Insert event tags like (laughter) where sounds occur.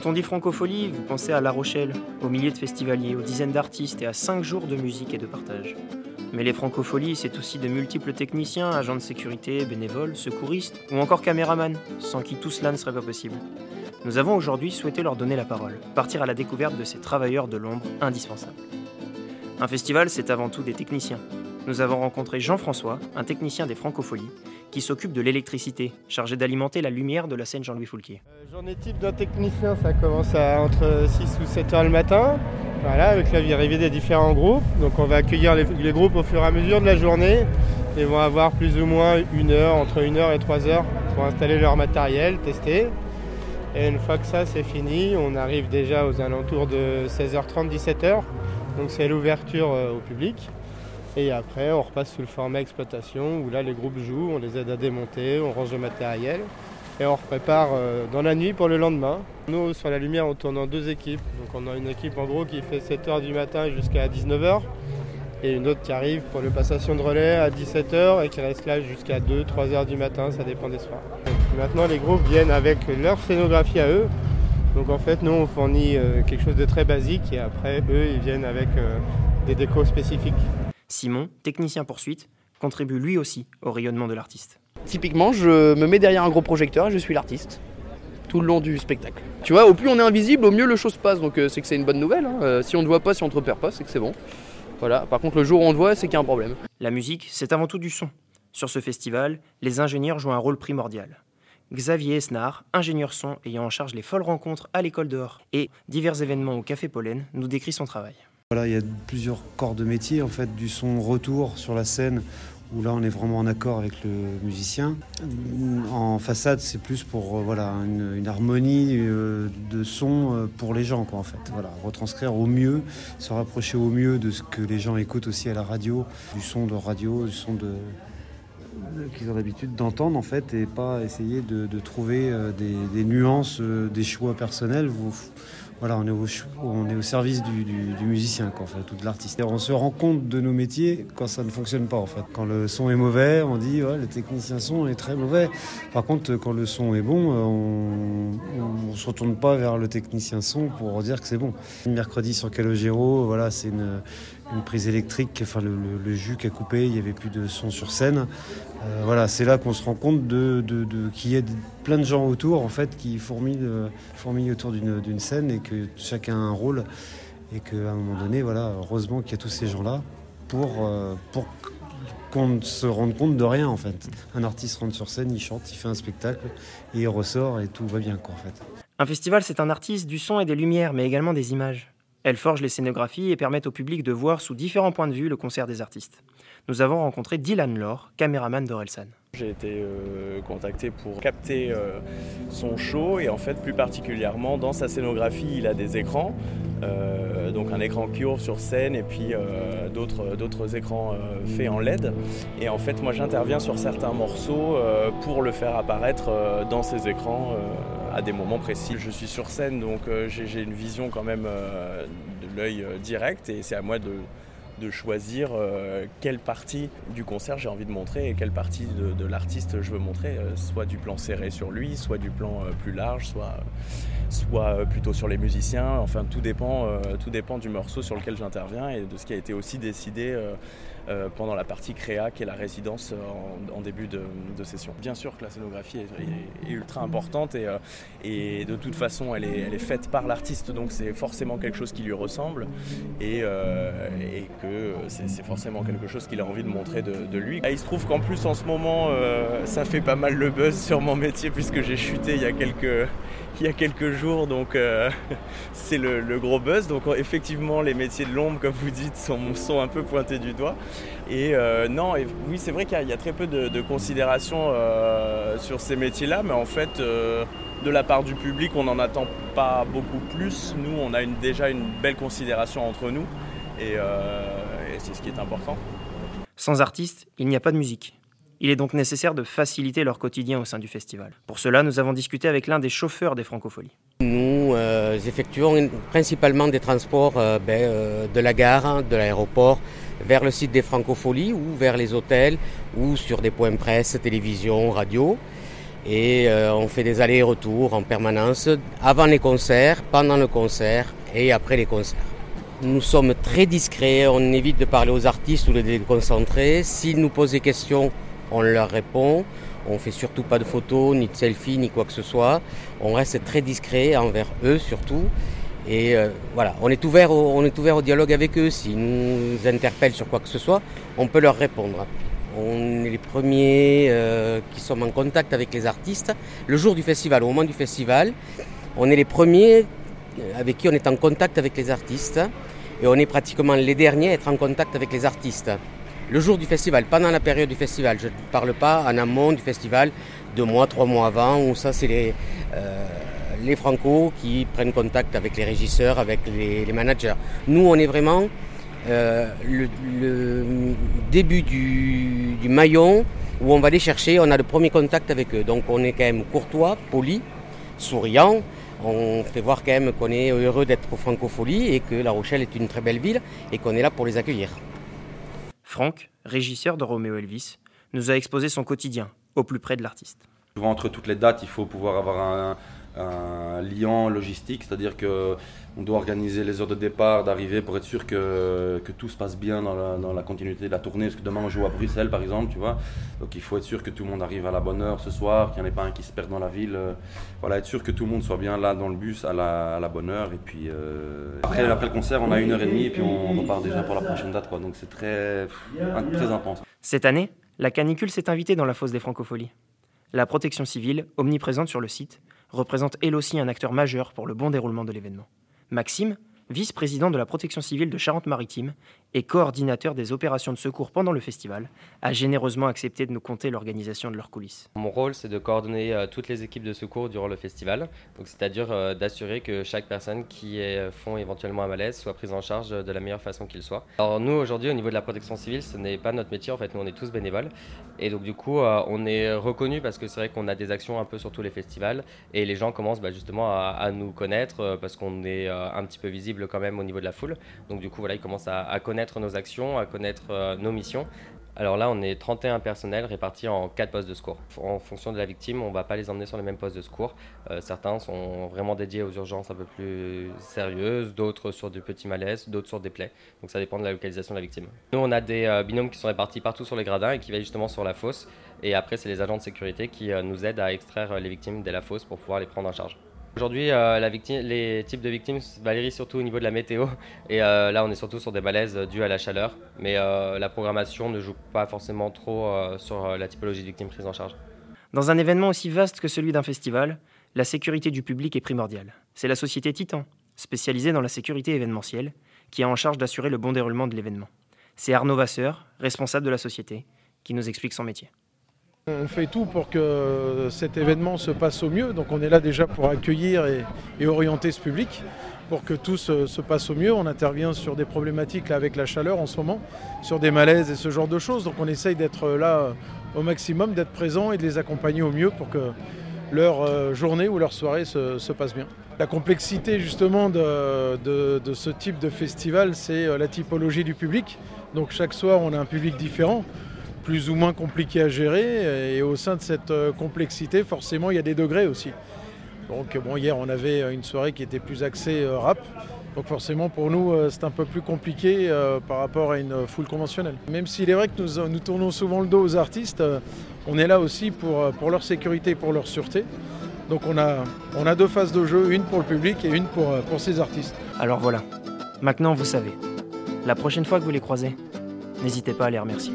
Quand on dit francophonie, vous pensez à La Rochelle, aux milliers de festivaliers, aux dizaines d'artistes et à cinq jours de musique et de partage. Mais les francopholies, c'est aussi de multiples techniciens, agents de sécurité, bénévoles, secouristes ou encore caméramans, sans qui tout cela ne serait pas possible. Nous avons aujourd'hui souhaité leur donner la parole, partir à la découverte de ces travailleurs de l'ombre indispensables. Un festival, c'est avant tout des techniciens. Nous avons rencontré Jean-François, un technicien des francopholies, qui s'occupe de l'électricité, chargé d'alimenter la lumière de la scène Jean-Louis Foulquier. Euh, journée type d'un technicien, ça commence à entre 6 ou 7 heures le matin, voilà, avec l'arrivée des différents groupes. Donc on va accueillir les, groupes au fur et à mesure de la journée. Ils vont avoir plus ou moins une heure, entre une heure et trois heures pour installer leur matériel, tester. Et une fois que ça c'est fini, on arrive déjà aux alentours de 16h30, 17h. Donc c'est l'ouverture euh, au public. Et après, on repasse sous le format exploitation où là, les groupes jouent, on les aide à démonter, on range le matériel et on prépare euh, dans la nuit pour le lendemain. Nous, sur la lumière, on tourne en deux équipes. Donc on a une équipe en gros qui fait 7h du matin jusqu'à 19h et une autre qui arrive pour le passation de relais à 17h et qui reste là jusqu'à 2-3h du matin, ça dépend des soirs. Maintenant, les groupes viennent avec leur scénographie à eux. Donc en fait, nous, on fournit euh, quelque chose de très basique et après, eux, ils viennent avec euh, des décos spécifiques. Simon, technicien poursuite, contribue lui aussi au rayonnement de l'artiste. Typiquement, je me mets derrière un gros projecteur et je suis l'artiste tout le long du spectacle. Tu vois, au plus on est invisible, au mieux le chose passe, donc euh, c'est que c'est une bonne nouvelle. Hein. Euh, si on ne te voit pas, si on ne te repère pas, c'est que c'est bon. Voilà. Par contre, le jour où on te voit, c'est qu'il y a un problème. La musique, c'est avant tout du son. Sur ce festival, les ingénieurs jouent un rôle primordial. Xavier Esnard, ingénieur son ayant en charge les folles rencontres à l'école dehors et divers événements au Café Pollen, nous décrit son travail. Voilà, il y a plusieurs corps de métier en fait, du son retour sur la scène où là on est vraiment en accord avec le musicien. En façade, c'est plus pour euh, voilà une, harmonie euh, de son euh, pour les gens quoi en fait. Voilà, retranscrire au mieux, se rapprocher au mieux de ce que les gens écoutent aussi à la radio, du son de radio, du son de qu'ils ont l'habitude d'entendre en fait et pas essayer de, trouver des, nuances, des choix personnels. Voilà, on est au, service du, musicien, quoi, en fait, ou de l'artiste. On se rend compte de nos métiers quand ça ne fonctionne pas, en fait. Quand le son est mauvais, on dit ouais, le technicien son est très mauvais. Par contre, quand le son est bon, on ne se retourne pas vers le technicien son pour dire que c'est bon. Mercredi sur Calogero, voilà, c'est une, une prise électrique, enfin le, jus qui a coupé, il n'y avait plus de son sur scène. Euh, voilà, c'est là qu'on se rend compte de, qu'il y a plein de gens autour en fait qui fourmillent, fourmillent autour d'une scène et que chacun a un rôle et qu'à un moment donné, voilà, heureusement qu'il y a tous ces gens-là pour, euh, pour qu'on ne se rende compte de rien en fait. Un artiste rentre sur scène, il chante, il fait un spectacle et il ressort et tout va bien quoi en fait. Un festival, c'est un artiste du son et des lumières, mais également des images. Elles forgent les scénographies et permettent au public de voir sous différents points de vue le concert des artistes. Nous avons rencontré Dylan Laure, caméraman d'Orelsan. J'ai été euh, contacté pour capter euh, son show et en fait plus particulièrement dans sa scénographie il a des écrans, euh, donc un écran curve sur scène et puis d'autres écrans faits en LED et en fait moi j'interviens sur certains morceaux pour le faire apparaître dans ces écrans à des moments précis. Je suis sur scène donc j'ai une vision quand même de l'œil direct et c'est à moi de de choisir euh, quelle partie du concert j'ai envie de montrer et quelle partie de, l'artiste je veux montrer, euh, soit du plan serré sur lui, soit du plan euh, plus large, soit, soit plutôt sur les musiciens. Enfin, tout dépend, tout dépend du morceau sur lequel j'interviens et de ce qui a été aussi décidé pendant la partie créa qui est la résidence en, début de, session. Bien sûr que la scénographie est, ultra importante et, et, de toute façon elle est, elle est faite par l'artiste donc c'est forcément quelque chose qui lui ressemble et, et que c'est forcément quelque chose qu'il a envie de montrer de, lui. Et il se trouve qu'en plus en ce moment euh, ça fait pas mal le buzz (laughs) sur mon métier puisque j'ai chuté il y a quelques jours donc euh, (laughs) c'est le, gros buzz. Donc effectivement les métiers de l'ombre comme vous dites sont, un peu pointés du doigt. Et euh, non oui c'est vrai qu'il y, a très peu de, considération euh, sur ces métiers là mais en fait euh, de la part du public on n'en attend pas beaucoup plus. Nous on a déjà une belle considération entre nous et, euh, et c'est ce qui est important sans artiste il n'y a pas de musique il est donc nécessaire de faciliter leur quotidien au sein du festival. Pour cela, nous avons discuté avec l'un des chauffeurs des Francopholies. Nous euh, effectuons principalement des transports euh, ben, euh, de la gare, de l'aéroport, vers le site des Francopholies ou vers les hôtels ou sur des points presse, télévision, radio. Et euh, on fait des allers-retours en permanence, avant les concerts, pendant le concert et après les concerts. Nous sommes très discrets, on évite de parler aux artistes ou de les déconcentrer. S'ils nous posent des questions, on leur répond. On fait surtout pas de photos, ni de selfies, ni quoi que ce soit. On reste très discret envers eux surtout. Et euh, voilà, on est, ouvert au, on est ouvert au dialogue avec eux. S'ils nous interpellent sur quoi que ce soit, on peut leur répondre. On est les premiers euh, qui sommes en contact avec les artistes. Le jour du festival, au moment du festival, on est les premiers avec qui on est en contact avec les artistes. Et on est pratiquement les derniers à être en contact avec les artistes. Le jour du festival, pendant la période du festival, je ne parle pas en amont du festival, deux mois, trois mois avant, où ça c'est les, euh, les franco qui prennent contact avec les régisseurs, avec les, managers. Nous, on est vraiment euh, le, début du, du, maillon où on va les chercher, on a le premier contact avec eux. Donc on est quand même courtois, poli, souriant. On fait voir quand même qu'on est heureux d'être au Francophonie et que La Rochelle est une très belle ville et qu'on est là pour les accueillir. Franck, régisseur de Roméo Elvis, nous a exposé son quotidien au plus près de l'artiste. Entre toutes les dates, il faut pouvoir avoir un, un lien logistique, c'est-à-dire qu'on doit organiser les heures de départ, d'arrivée pour être sûr que, que, tout se passe bien dans la, continuité de la tournée. Parce que demain on joue à Bruxelles par exemple, tu vois. Donc il faut être sûr que tout le monde arrive à la bonne heure ce soir, qu'il n'y en ait pas un qui se perd dans la ville. Voilà, être sûr que tout le monde soit bien là dans le bus à la, à la bonne heure. Et puis euh, après, après le concert, on a une heure et demie et puis on, repart déjà pour la prochaine date. Quoi. Donc c'est très, très intense. Cette année, la canicule s'est invitée dans la fosse des Francopholies. La protection civile, omniprésente sur le site, représente elle aussi un acteur majeur pour le bon déroulement de l'événement. Maxime, vice-président de la protection civile de Charente-Maritime et coordinateur des opérations de secours pendant le festival, a généreusement accepté de nous conter l'organisation de leurs coulisses. Mon rôle, c'est de coordonner euh, toutes les équipes de secours durant le festival, c'est-à-dire euh, d'assurer que chaque personne qui est, font éventuellement un malaise soit prise en charge de la meilleure façon qu'il soit. Alors nous, aujourd'hui, au niveau de la protection civile, ce n'est pas notre métier, en fait, nous, on est tous bénévoles. Et donc, du coup, euh, on est reconnus parce que c'est vrai qu'on a des actions un peu sur tous les festivals et les gens commencent bah, justement à, nous connaître parce qu'on est un petit peu visible quand même au niveau de la foule. Donc, du coup, voilà, ils commencent à connaître nos actions, à connaître euh, nos missions. Alors là, on est 31 personnels répartis en 4 postes de secours. En fonction de la victime, on ne va pas les emmener sur les mêmes postes de secours. Euh, certains sont vraiment dédiés aux urgences un peu plus sérieuses, d'autres sur du petit malaise, d'autres sur des plaies. Donc ça dépend de la localisation de la victime. Nous, on a des euh, binômes qui sont répartis partout sur les gradins et qui veillent justement sur la fosse. Et après, c'est les agents de sécurité qui nous aident à extraire les victimes de la fosse pour pouvoir les prendre en charge. Aujourd'hui, euh, les types de victimes varient surtout au niveau de la météo. Et euh, là, on est surtout sur des malaises dus à la chaleur. Mais euh, la programmation ne joue pas forcément trop sur la typologie de victimes prises en charge. Dans un événement aussi vaste que celui d'un festival, la sécurité du public est primordiale. C'est la société Titan, spécialisée dans la sécurité événementielle, qui est en charge d'assurer le bon déroulement de l'événement. C'est Arnaud Vasseur, responsable de la société, qui nous explique son métier. On fait tout pour que cet événement se passe au mieux. Donc on est là déjà pour accueillir et, orienter ce public pour que tout se, passe au mieux. On intervient sur des problématiques avec la chaleur en ce moment, sur des malaises et ce genre de choses. Donc on essaye d'être là au maximum, d'être présent et de les accompagner au mieux pour que leur euh, journée ou leur soirée se, passe bien. La complexité justement de, ce type de festival, c'est euh, la typologie du public. Donc chaque soir on a un public différent plus ou moins compliqué à gérer. Et au sein de cette euh, complexité, forcément, il y a des degrés aussi. Donc bon, hier, on avait une soirée qui était plus axée euh, rap. Donc forcément, pour nous, euh, c'est un peu plus compliqué par rapport à une foule conventionnelle. Même s'il est vrai que nous, tournons souvent le dos aux artistes, on est là aussi pour, leur sécurité pour leur sûreté. Donc on a, on a deux phases de jeu, une pour le public et une pour, pour ces artistes. Alors voilà, maintenant vous savez. La prochaine fois que vous les croisez, n'hésitez pas à les remercier.